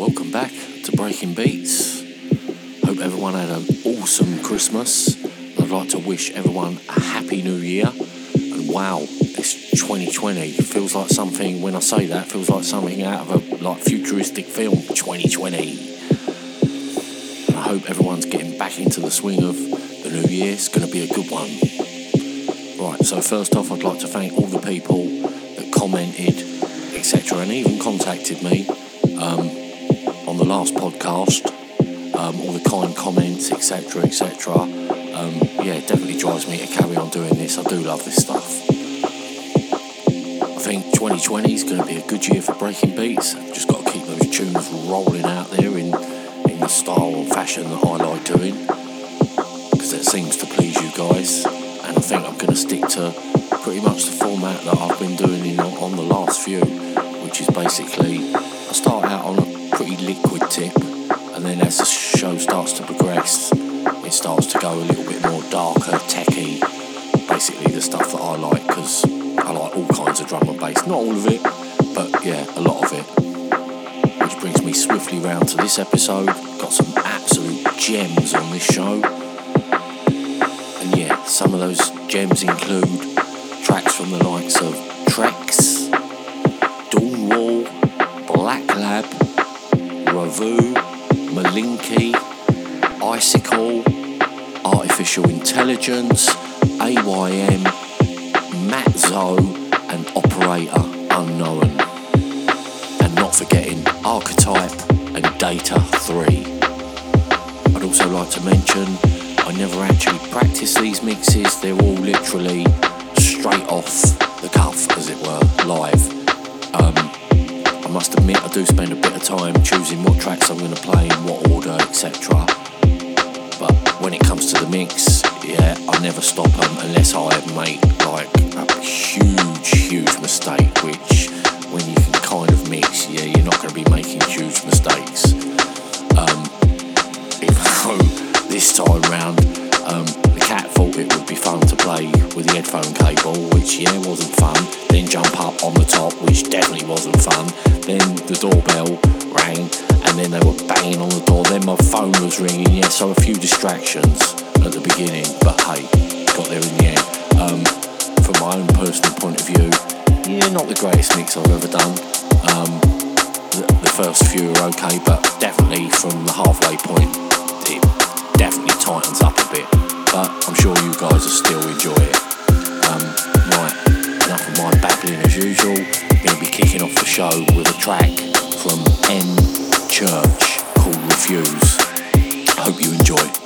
welcome back to Breaking Beats. Hope everyone had an awesome Christmas. I'd like to wish everyone a happy new year. And wow, it's 2020. It feels like something, when I say that, feels like something out of a like futuristic film, 2020. And I hope everyone's getting back into the swing of the new year. It's going to be a good one. Right, so first off, I'd like to thank all the people that commented, etc., and even contacted me um, last podcast. Um, all the kind comments, etc., etc. Um, yeah, it definitely drives me to carry on doing this. I do love this stuff. I think 2020 is going to be a good year for breaking beats. Just got to keep those tunes rolling out there in in the style and fashion that I like doing because it seems to please you guys. And I think I'm going to stick to pretty much the format that I've been doing in, on the last few, which is basically I start liquid tip, and then as the show starts to progress, it starts to go a little bit more darker, techy. Basically, the stuff that I like because I like all kinds of drum and bass. Not all of it, but yeah, a lot of it. Which brings me swiftly round to this episode. Got some absolute gems on this show. Will still enjoy it. Um, right, enough of my babbling as usual. To be kicking off the show with a track from N Church called Refuse. I hope you enjoy.